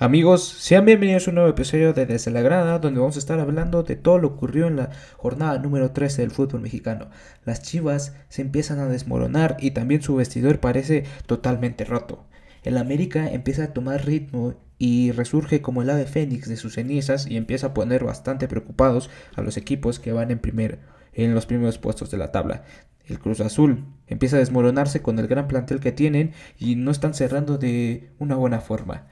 Amigos, sean bienvenidos a un nuevo episodio de Desde la Grada, donde vamos a estar hablando de todo lo que ocurrió en la jornada número 13 del fútbol mexicano. Las chivas se empiezan a desmoronar y también su vestidor parece totalmente roto. El América empieza a tomar ritmo y resurge como el ave fénix de sus cenizas y empieza a poner bastante preocupados a los equipos que van en, primer, en los primeros puestos de la tabla. El Cruz Azul empieza a desmoronarse con el gran plantel que tienen y no están cerrando de una buena forma.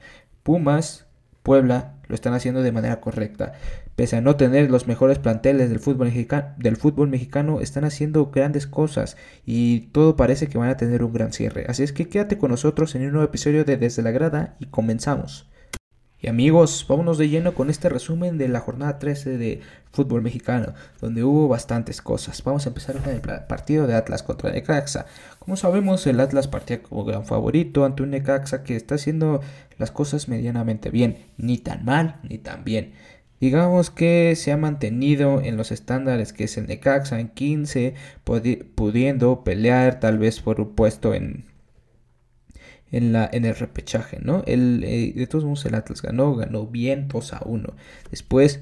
Pumas, Puebla lo están haciendo de manera correcta. Pese a no tener los mejores planteles del fútbol, mexicano, del fútbol mexicano, están haciendo grandes cosas y todo parece que van a tener un gran cierre. Así es que quédate con nosotros en un nuevo episodio de Desde la Grada y comenzamos. Y amigos, vámonos de lleno con este resumen de la jornada 13 de fútbol mexicano, donde hubo bastantes cosas. Vamos a empezar con el partido de Atlas contra Necaxa. Como sabemos, el Atlas partía como gran favorito ante un Necaxa que está haciendo las cosas medianamente bien, ni tan mal ni tan bien. Digamos que se ha mantenido en los estándares que es el Necaxa en 15, pudiendo pelear tal vez por un puesto en en, la, en el repechaje, ¿no? El, eh, de todos modos el Atlas ganó, ganó bien 2 a 1. Después,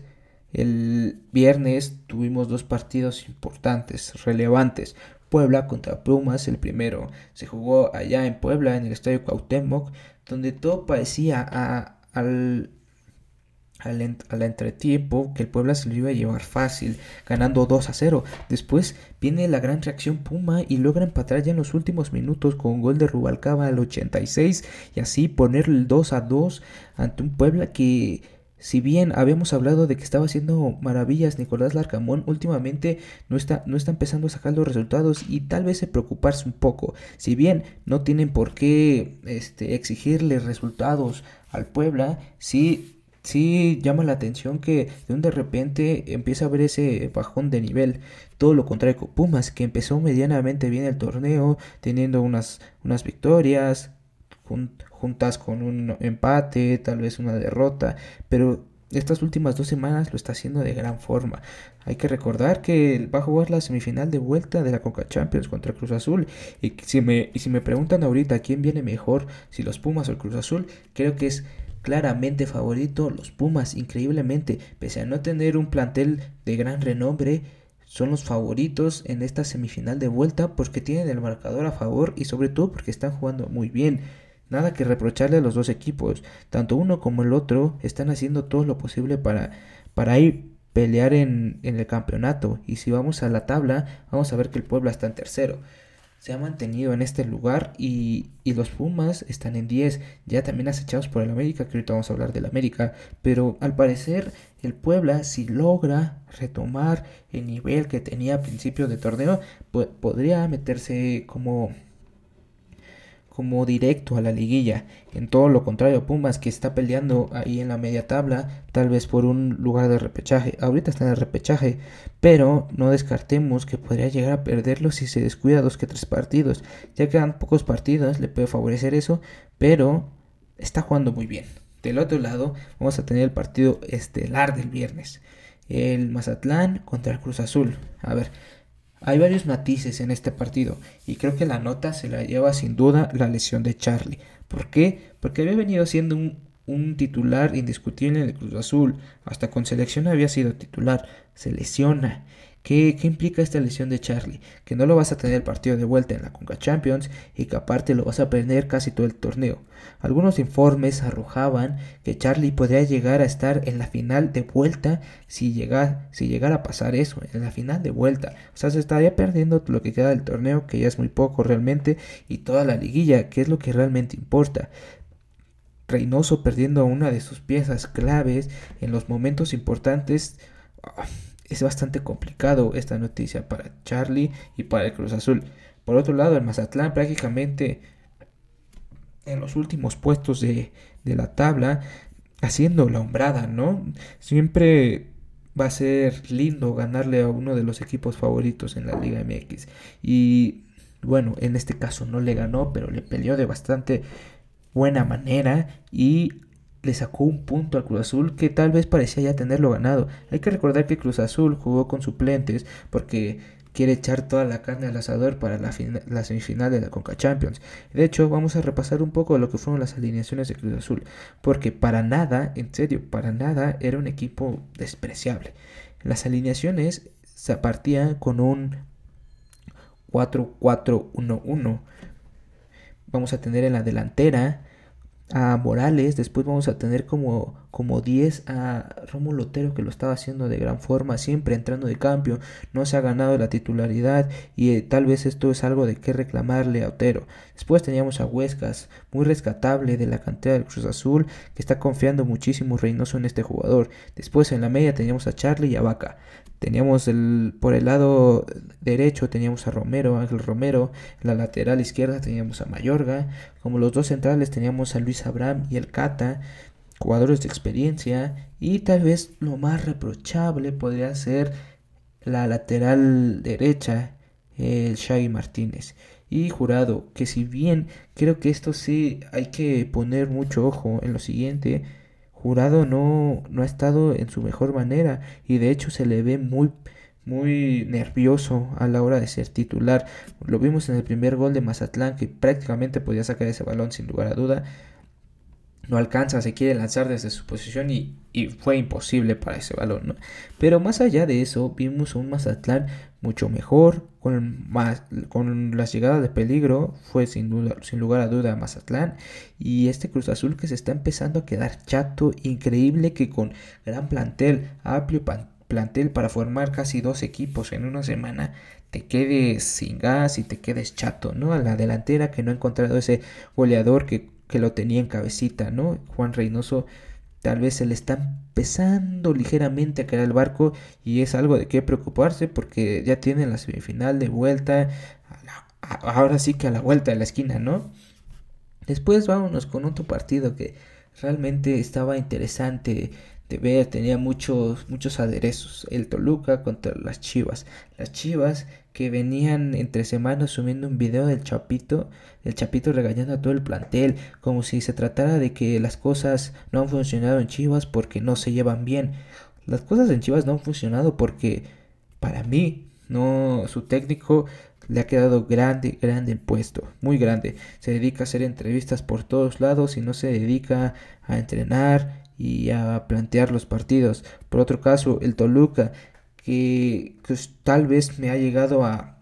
el viernes tuvimos dos partidos importantes, relevantes. Puebla contra Pumas, el primero se jugó allá en Puebla, en el Estadio Cuauhtémoc, donde todo parecía a, al, al, entretiempo que el Puebla se lo iba a llevar fácil, ganando 2 a 0. Después viene la gran reacción Puma y logra empatar ya en los últimos minutos con un gol de Rubalcaba al 86 y así poner el 2 a 2 ante un Puebla que si bien habíamos hablado de que estaba haciendo maravillas Nicolás Larcamón, últimamente no está, no está empezando a sacar los resultados y tal vez se preocuparse un poco. Si bien no tienen por qué este, exigirle resultados al Puebla, sí sí llama la atención que de un de repente empieza a ver ese bajón de nivel. Todo lo contrario con Pumas, que empezó medianamente bien el torneo, teniendo unas, unas victorias, juntas con un empate, tal vez una derrota, pero estas últimas dos semanas lo está haciendo de gran forma. Hay que recordar que va a jugar la semifinal de vuelta de la Coca Champions contra Cruz Azul. Y si me, y si me preguntan ahorita quién viene mejor, si los Pumas o el Cruz Azul, creo que es claramente favorito los Pumas, increíblemente, pese a no tener un plantel de gran renombre, son los favoritos en esta semifinal de vuelta porque tienen el marcador a favor y sobre todo porque están jugando muy bien. Nada que reprocharle a los dos equipos, tanto uno como el otro están haciendo todo lo posible para, para ir pelear en, en el campeonato. Y si vamos a la tabla, vamos a ver que el Puebla está en tercero se ha mantenido en este lugar y, los Pumas están en 10, ya también acechados por el América, que ahorita vamos a hablar del América, pero al parecer el Puebla si logra retomar el nivel que tenía a principio de torneo, podría meterse como como directo a la liguilla. En todo lo contrario, Pumas que está peleando ahí en la media tabla, tal vez por un lugar de repechaje. Ahorita está en el repechaje, pero no descartemos que podría llegar a perderlo si se descuida dos que tres partidos. Ya quedan pocos partidos, le puede favorecer eso, pero está jugando muy bien. Del otro lado, vamos a tener el partido estelar del viernes. El Mazatlán contra el Cruz Azul. A ver, hay varios matices en este partido y creo que la nota se la lleva sin duda la lesión de Charlie. ¿Por qué? Porque había venido siendo un, titular indiscutible en el Cruz Azul. Hasta con selección había sido titular. Se lesiona ¿Qué, implica esta lesión de Charlie? Que no lo vas a tener el partido de vuelta en la Conca Champions y que aparte lo vas a perder casi todo el torneo. Algunos informes arrojaban que Charlie podría llegar a estar en la final de vuelta si, llega, si llegara a pasar eso, en la final de vuelta. O sea, se estaría perdiendo lo que queda del torneo, que ya es muy poco realmente, y toda la liguilla, que es lo que realmente importa. Reynoso perdiendo una de sus piezas claves en los momentos importantes. Es bastante complicado esta noticia para Charlie y para el Cruz Azul. Por otro lado, el Mazatlán prácticamente en los últimos puestos de, de la tabla, haciendo la hombrada, ¿no? Siempre va a ser lindo ganarle a uno de los equipos favoritos en la Liga MX. Y bueno, en este caso no le ganó, pero le peleó de bastante buena manera y le sacó un punto al Cruz Azul que tal vez parecía ya tenerlo ganado. Hay que recordar que Cruz Azul jugó con suplentes porque quiere echar toda la carne al asador para la, la, semifinal de la Conca Champions. De hecho, vamos a repasar un poco lo que fueron las alineaciones de Cruz Azul, porque para nada, en serio, para nada era un equipo despreciable. Las alineaciones se partían con un 4-4-1-1. Vamos a tener en la delantera a Morales, después vamos a tener como, como 10 a Rómulo Otero que lo estaba haciendo de gran forma, siempre entrando de cambio, no se ha ganado la titularidad y eh, tal vez esto es algo de que reclamarle a Otero. Después teníamos a Huescas, muy rescatable de la cantera del Cruz Azul, que está confiando muchísimo Reynoso en este jugador. Después en la media teníamos a Charlie y a Vaca. Teníamos el, por el lado derecho teníamos a Romero, Ángel Romero, en la lateral izquierda teníamos a Mayorga, como los dos centrales teníamos a Luis Abraham y el Cata, jugadores de experiencia, y tal vez lo más reprochable podría ser la lateral derecha, el Shaggy Martínez. Y jurado, que si bien creo que esto sí hay que poner mucho ojo en lo siguiente, Jurado no, no ha estado en su mejor manera y de hecho se le ve muy muy nervioso a la hora de ser titular. Lo vimos en el primer gol de Mazatlán que prácticamente podía sacar ese balón sin lugar a duda. No alcanza, se quiere lanzar desde su posición y, y fue imposible para ese balón. ¿no? Pero más allá de eso, vimos un Mazatlán mucho mejor, con, más, con las llegadas de peligro, fue sin, duda, sin lugar a duda Mazatlán. Y este Cruz Azul que se está empezando a quedar chato, increíble que con gran plantel, amplio plantel para formar casi dos equipos en una semana, te quedes sin gas y te quedes chato, ¿no? A la delantera que no ha encontrado ese goleador que, que lo tenía en cabecita, ¿no? Juan Reynoso tal vez se le está empezando ligeramente a caer el barco y es algo de qué preocuparse porque ya tienen la semifinal de vuelta, ahora sí que a la vuelta de la esquina, ¿no? Después vámonos con otro partido que realmente estaba interesante de ver, tenía muchos, muchos aderezos. El Toluca contra las Chivas. Las Chivas que venían entre semanas subiendo un video del Chapito, el Chapito regañando a todo el plantel, como si se tratara de que las cosas no han funcionado en Chivas porque no se llevan bien. Las cosas en Chivas no han funcionado porque, para mí, no, su técnico le ha quedado grande, grande el puesto, muy grande. Se dedica a hacer entrevistas por todos lados y no se dedica a entrenar y a plantear los partidos. Por otro caso, el Toluca, que tal vez me ha llegado a,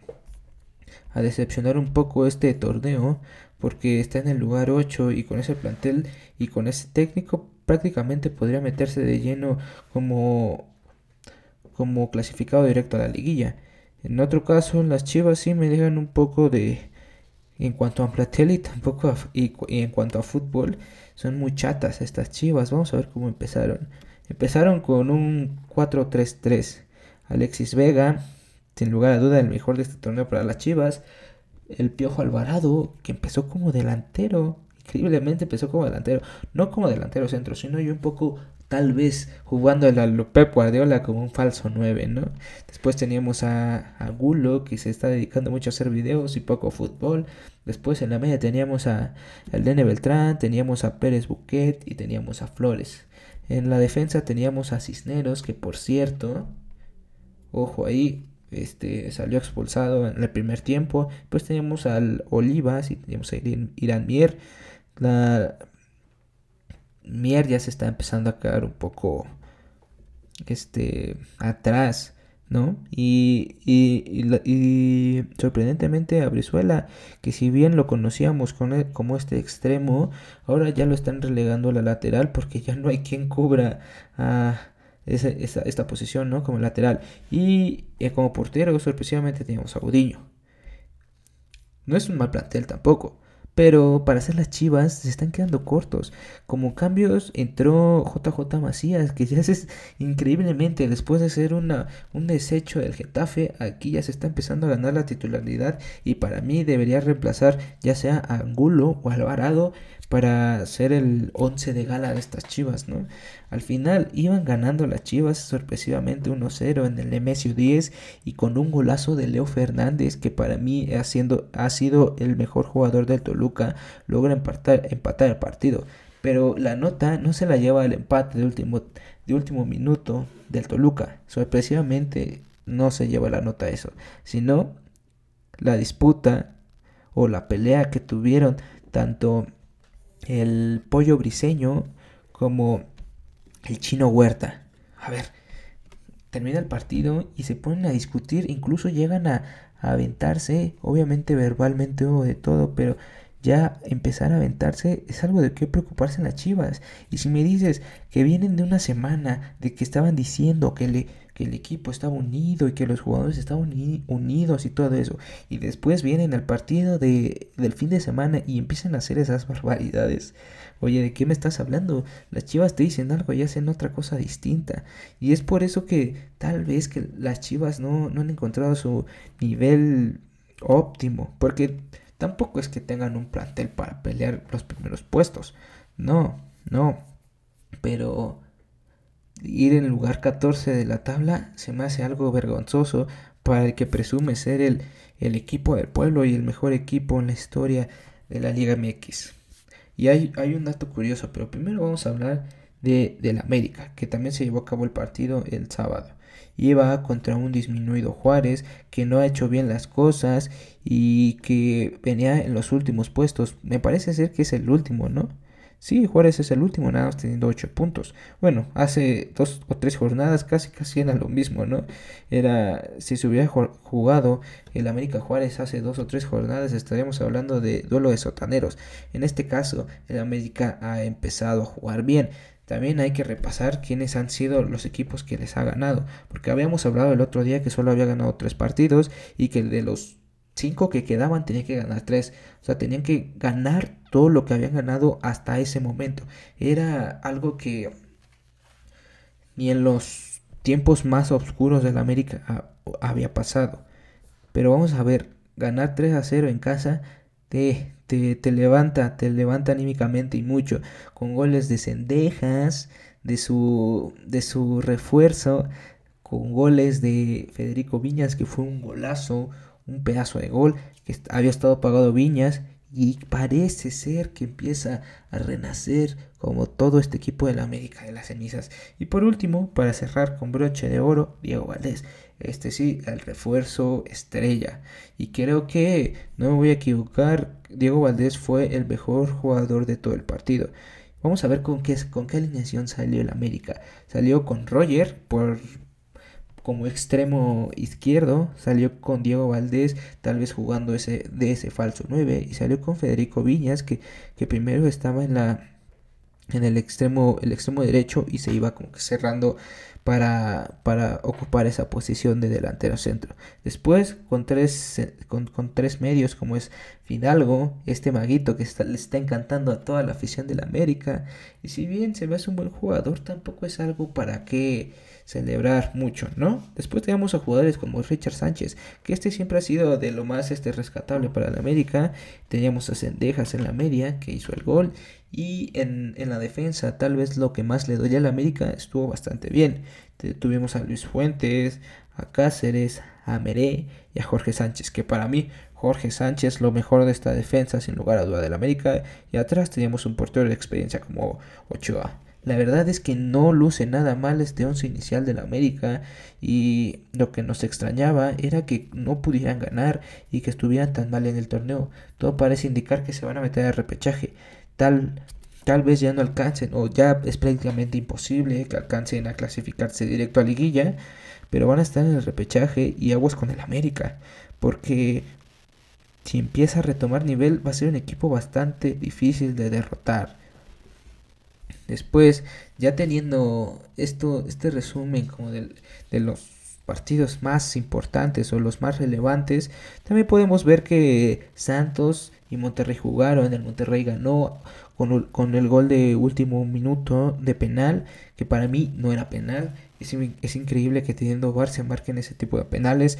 a decepcionar un poco este torneo, porque está en el lugar 8 y con ese plantel y con ese técnico prácticamente podría meterse de lleno como, como clasificado directo a la liguilla. En otro caso, las Chivas sí me dejan un poco de... En cuanto a plantel y tampoco y en cuanto a fútbol, son muy chatas estas chivas. Vamos a ver cómo empezaron. Empezaron con un 4-3-3. Alexis Vega, sin lugar a duda, el mejor de este torneo para las chivas. El Piojo Alvarado, que empezó como delantero. Increíblemente empezó como delantero. No como delantero centro, sino yo un poco tal vez jugando a Pep Guardiola como un falso 9, ¿no? Después teníamos a, a, Gulo, que se está dedicando mucho a hacer videos y poco fútbol. Después en la media teníamos a Dene Beltrán, teníamos a Pérez Buquet y teníamos a Flores. En la defensa teníamos a Cisneros, que por cierto, ojo ahí, este salió expulsado en el primer tiempo. Después teníamos al Olivas y teníamos a Irán Mier. La Mier ya se está empezando a quedar un poco este atrás, ¿no? Y, y, sorprendentemente a Brizuela, que si bien lo conocíamos e, como este extremo, ahora ya lo están relegando a la lateral porque ya no hay quien cubra a esa, esta posición, ¿no? Como lateral. Y eh, como portero, sorpresivamente teníamos a Gudiño. No es un mal plantel tampoco. Pero para hacer las chivas se están quedando cortos. Como cambios entró JJ Macías, que ya es increíblemente, después de ser una, un desecho del Getafe, aquí ya se está empezando a ganar la titularidad. Y para mí debería reemplazar ya sea a Angulo o Alvarado para ser el 11 de gala de estas chivas, ¿no? Al final iban ganando las chivas sorpresivamente 1-0 en el Nemesio 10 y con un golazo de Leo Fernández que para mí ha, ha sido el mejor jugador del Toluca, logra empatar, empatar el partido. Pero la nota no se la lleva el empate de último, de último minuto del Toluca. Sorpresivamente no se lleva la nota eso, sino la disputa o la pelea que tuvieron tanto el pollo briseño como el chino Huerta. A ver, termina el partido y se ponen a discutir, incluso llegan a, aventarse, obviamente verbalmente o de todo, pero ya empezar a aventarse es algo de qué preocuparse en las chivas. Y si me dices que vienen de una semana, de que estaban diciendo que que el equipo estaba unido y que los jugadores estaban unidos y todo eso. Y después vienen al partido de, del fin de semana y empiezan a hacer esas barbaridades. Oye, ¿de qué me estás hablando? Las chivas te dicen algo y hacen otra cosa distinta. Y es por eso que tal vez que las chivas no, no han encontrado su nivel óptimo. Porque tampoco es que tengan un plantel para pelear los primeros puestos. No, no. Pero ir en el lugar 14 de la tabla se me hace algo vergonzoso para el que presume ser el, el equipo del pueblo y el mejor equipo en la historia de la Liga MX. Y hay, hay un dato curioso, pero primero vamos a hablar de, la América, que también se llevó a cabo el partido el sábado. Iba contra un disminuido Juárez que no ha hecho bien las cosas y que venía en los últimos puestos. Me parece ser que es el último, ¿no? Sí, Juárez es el último, nada más teniendo 8 puntos. Bueno, hace dos o tres jornadas casi casi era lo mismo, ¿no? Era, si se hubiera jugado el América Juárez hace dos o tres jornadas, estaríamos hablando de duelo de sotaneros. En este caso, el América ha empezado a jugar bien. También hay que repasar quiénes han sido los equipos que les ha ganado, porque habíamos hablado el otro día que solo había ganado tres partidos y que de los cinco que quedaban tenían que ganar tres. O sea, tenían que ganar todo lo que habían ganado hasta ese momento. Era algo que ni en los tiempos más oscuros de la América había pasado. Pero vamos a ver, ganar 3 a 0 en casa te, te, levanta, te levanta anímicamente y mucho. Con goles de Cendejas, de su, de su refuerzo, con goles de Federico Viñas, que fue un golazo, un pedazo de gol, que había estado pagado Viñas y parece ser que empieza a renacer como todo este equipo de la América de las cenizas. Y por último, para cerrar con broche de oro, Diego Valdés. Este sí, el refuerzo estrella. Y creo que, no me voy a equivocar, Diego Valdés fue el mejor jugador de todo el partido. Vamos a ver con qué, con qué alineación salió el América. Salió con Roger por, como extremo izquierdo, salió con Diego Valdés, tal vez jugando ese, de ese falso 9, y salió con Federico Viñas, que, que primero estaba en la en el extremo, el extremo derecho y se iba como que cerrando para, para ocupar esa posición de delantero centro. Después, con tres, con, con tres medios como es Fidalgo, este maguito que está, le está encantando a toda la afición de la América, y si bien se ve un buen jugador, tampoco es algo para que celebrar mucho, ¿no? Después tenemos a jugadores como Richard Sánchez, que este siempre ha sido de lo más este, rescatable para la América. Teníamos a Cendejas en la media, que hizo el gol. Y en, en la defensa, tal vez lo que más le doy a la América estuvo bastante bien. Tuvimos a Luis Fuentes, a Cáceres, a Meré y a Jorge Sánchez, que para mí Jorge Sánchez lo mejor de esta defensa sin lugar a duda del América y atrás teníamos un portero de experiencia como Ochoa. La verdad es que no luce nada mal este once inicial de la América y lo que nos extrañaba era que no pudieran ganar y que estuvieran tan mal en el torneo. Todo parece indicar que se van a meter al repechaje. Tal, tal vez ya no alcancen o ya es prácticamente imposible que alcancen a clasificarse directo a liguilla, pero van a estar en el repechaje y aguas con el América, porque si empieza a retomar nivel va a ser un equipo bastante difícil de derrotar. Después, ya teniendo esto, este resumen como de, los partidos más importantes o los más relevantes, también podemos ver que Santos y Monterrey jugaron, el Monterrey ganó con, con el gol de último minuto de penal, que para mí no era penal. Es, es increíble que teniendo VAR se marquen ese tipo de penales.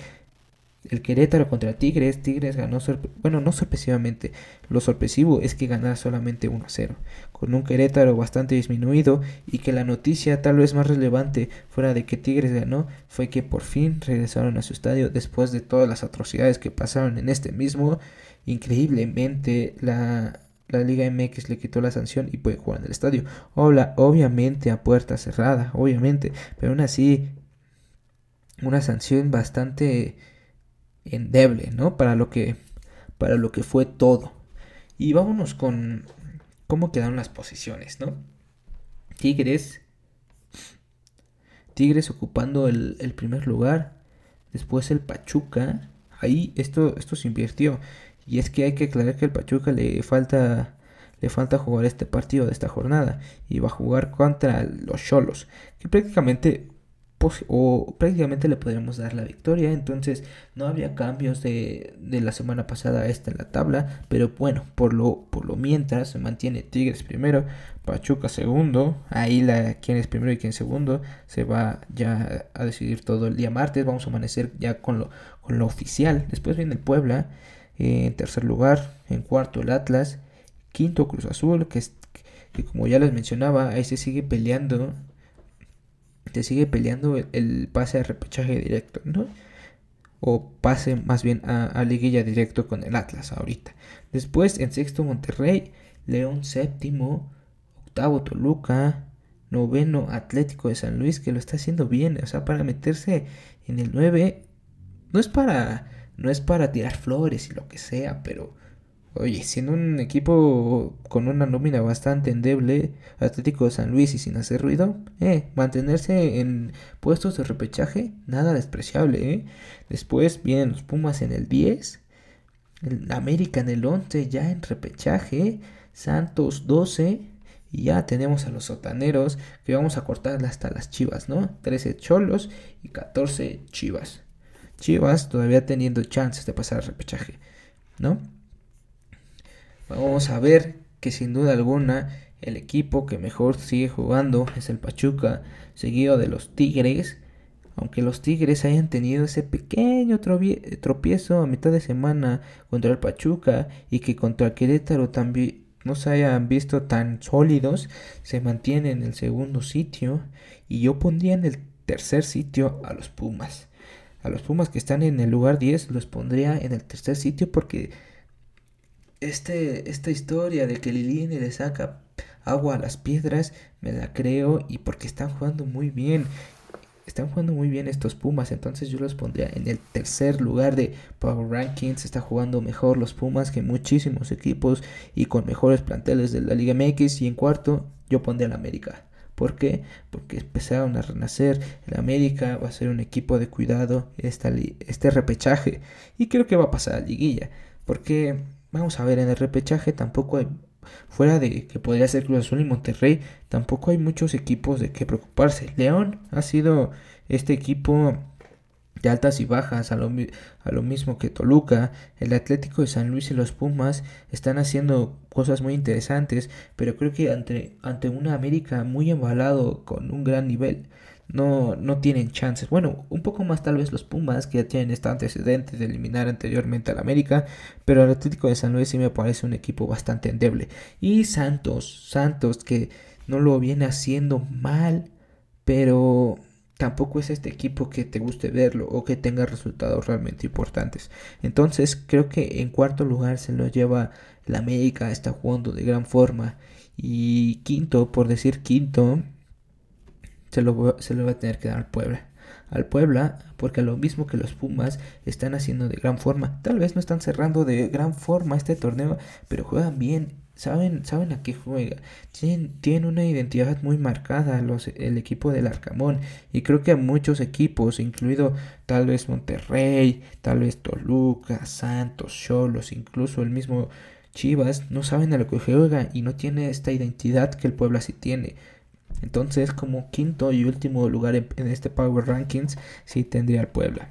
El Querétaro contra Tigres, Tigres ganó, bueno, no sorpresivamente, lo sorpresivo es que ganara solamente 1 0, con un Querétaro bastante disminuido y que la noticia tal vez más relevante fuera de que Tigres ganó fue que por fin regresaron a su estadio después de todas las atrocidades que pasaron en este mismo. Increíblemente la, la Liga MX le quitó la sanción y puede jugar en el estadio. obviamente a puerta cerrada, obviamente, pero aún así una sanción bastante endeble, ¿no? Para lo que para lo que fue todo. Y vámonos con cómo quedaron las posiciones, ¿no? Tigres Tigres ocupando el, el primer lugar, después el Pachuca, ahí esto, esto se invirtió. Y es que hay que aclarar que el Pachuca le falta le falta jugar este partido de esta jornada y va a jugar contra los Cholos, que prácticamente o prácticamente le podríamos dar la victoria. Entonces no había cambios de, de, la semana pasada a esta en la tabla. Pero bueno, por lo, por lo mientras se mantiene Tigres primero, Pachuca segundo. Ahí la quién es primero y quién es segundo. Se va ya a decidir todo el día martes. Vamos a amanecer ya con lo, con lo oficial. Después viene el Puebla. Eh, en tercer lugar. En cuarto el Atlas. Quinto Cruz Azul. Que, que como ya les mencionaba, ahí se sigue peleando te sigue peleando el, pase a repechaje directo, ¿no? O pase más bien a, liguilla directo con el Atlas ahorita. Después en sexto Monterrey, León séptimo, octavo Toluca, noveno Atlético de San Luis, que lo está haciendo bien, o sea, para meterse en el 9, no es para, no es para tirar flores y lo que sea, pero Oye, siendo un equipo con una nómina bastante endeble, Atlético de San Luis y sin hacer ruido, eh, mantenerse en puestos de repechaje, nada despreciable, eh. Después vienen los Pumas en el 10, el América en el 11, ya en repechaje, Santos 12, y ya tenemos a los sotaneros que vamos a cortar hasta las chivas, ¿no? 13 cholos y 14 chivas. Chivas todavía teniendo chances de pasar al repechaje, ¿no? Vamos a ver que sin duda alguna el equipo que mejor sigue jugando es el Pachuca, seguido de los Tigres. Aunque los Tigres hayan tenido ese pequeño tropiezo a mitad de semana contra el Pachuca y que contra Querétaro también no se hayan visto tan sólidos, se mantienen en el segundo sitio y yo pondría en el tercer sitio a los Pumas. A los Pumas que están en el lugar 10 los pondría en el tercer sitio porque este, esta historia de que Lilini le saca agua a las piedras, me la creo y porque están jugando muy bien. Están jugando muy bien estos Pumas, entonces yo los pondría en el tercer lugar de Power Rankings. Está jugando mejor los Pumas que muchísimos equipos y con mejores planteles de la Liga MX. Y en cuarto, yo pondría al América. ¿Por qué? Porque empezaron a renacer. El América va a ser un equipo de cuidado esta, este repechaje. Y creo que va a pasar a liguilla. Porque Vamos a ver, en el repechaje tampoco hay, fuera de que podría ser Cruz Azul y Monterrey, tampoco hay muchos equipos de qué preocuparse. León ha sido este equipo de altas y bajas, a lo, a lo, mismo que Toluca, el Atlético de San Luis y los Pumas están haciendo cosas muy interesantes, pero creo que ante, ante una América muy embalado con un gran nivel, no, no tienen chances. Bueno, un poco más tal vez los Pumas, que ya tienen este antecedente de eliminar anteriormente al América, pero el Atlético de San Luis sí me parece un equipo bastante endeble. Y Santos, Santos que no lo viene haciendo mal, pero tampoco es este equipo que te guste verlo o que tenga resultados realmente importantes. Entonces creo que en cuarto lugar se lo lleva el América, está jugando de gran forma. Y quinto, por decir quinto, se lo, se lo va a tener que dar al Puebla. Al Puebla, porque lo mismo que los Pumas están haciendo de gran forma. Tal vez no están cerrando de gran forma este torneo, pero juegan bien. Saben, saben a qué juega. Tienen, tienen una identidad muy marcada los, el equipo del Arcamón. Y creo que a muchos equipos, incluido tal vez Monterrey, tal vez Toluca, Santos, Cholos, incluso el mismo Chivas, no saben a lo que juega y no tiene esta identidad que el Puebla sí tiene. Entonces, como quinto y último lugar en, este Power Rankings, sí tendría el Puebla.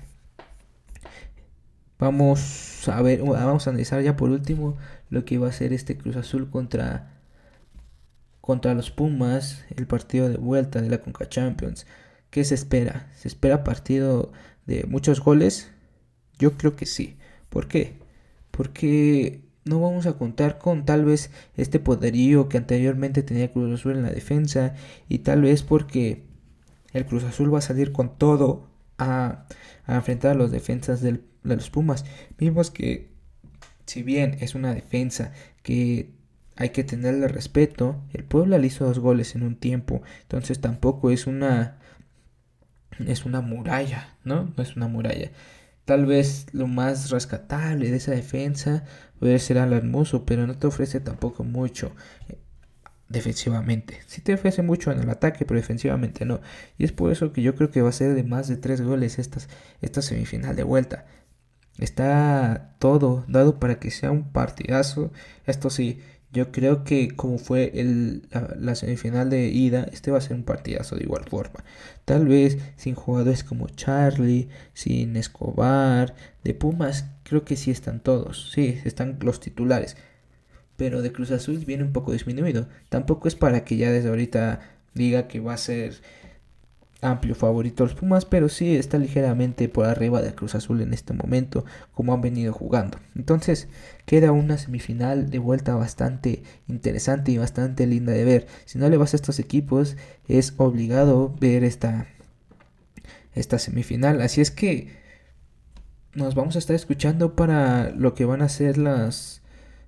Vamos a ver, vamos a analizar ya por último lo que va a ser este Cruz Azul contra contra los Pumas, el partido de vuelta de la Conca Champions. ¿Qué se espera? ¿Se espera partido de muchos goles? Yo creo que sí. ¿Por qué? Porque no vamos a contar con tal vez este poderío que anteriormente tenía Cruz Azul en la defensa y tal vez porque el Cruz Azul va a salir con todo a, enfrentar a los defensas de los Pumas. Vimos que si bien es una defensa que hay que tenerle respeto, el Puebla le hizo dos goles en un tiempo, entonces tampoco es una es una muralla, ¿no? No es una muralla. Tal vez lo más rescatable de esa defensa puede ser al hermoso, pero no te ofrece tampoco mucho eh, defensivamente. Sí te ofrece mucho en el ataque, pero defensivamente no. Y es por eso que yo creo que va a ser de más de tres goles estas, esta semifinal de vuelta. Está todo dado para que sea un partidazo. Esto sí, yo creo que como fue el, la, semifinal de ida, este va a ser un partidazo de igual forma. Tal vez sin jugadores como Charlie, sin Escobar, de Pumas, creo que sí están todos. Sí, están los titulares. Pero de Cruz Azul viene un poco disminuido. Tampoco es para que ya desde ahorita diga que va a ser amplio favorito los Pumas, pero sí está ligeramente por arriba de Cruz Azul en este momento, como han venido jugando. Entonces, queda una semifinal de vuelta bastante interesante y bastante linda de ver. Si no le vas a estos equipos, es obligado ver esta, esta semifinal. Así es que nos vamos a estar escuchando para lo que van a ser las,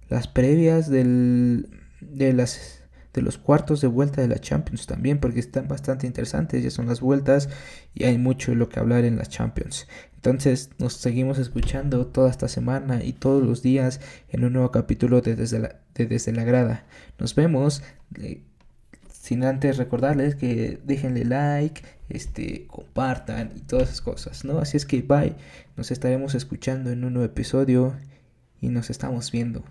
las previas del, de las de los cuartos de vuelta de la Champions también, porque están bastante interesantes, ya son las vueltas y hay mucho de lo que hablar en las Champions. Entonces nos seguimos escuchando toda esta semana y todos los días en un nuevo capítulo de Desde la, Desde la Grada. Nos vemos. Eh, sin antes recordarles que déjenle like, este, compartan y todas esas cosas, ¿no? Así es que bye, nos estaremos escuchando en un nuevo episodio y nos estamos viendo.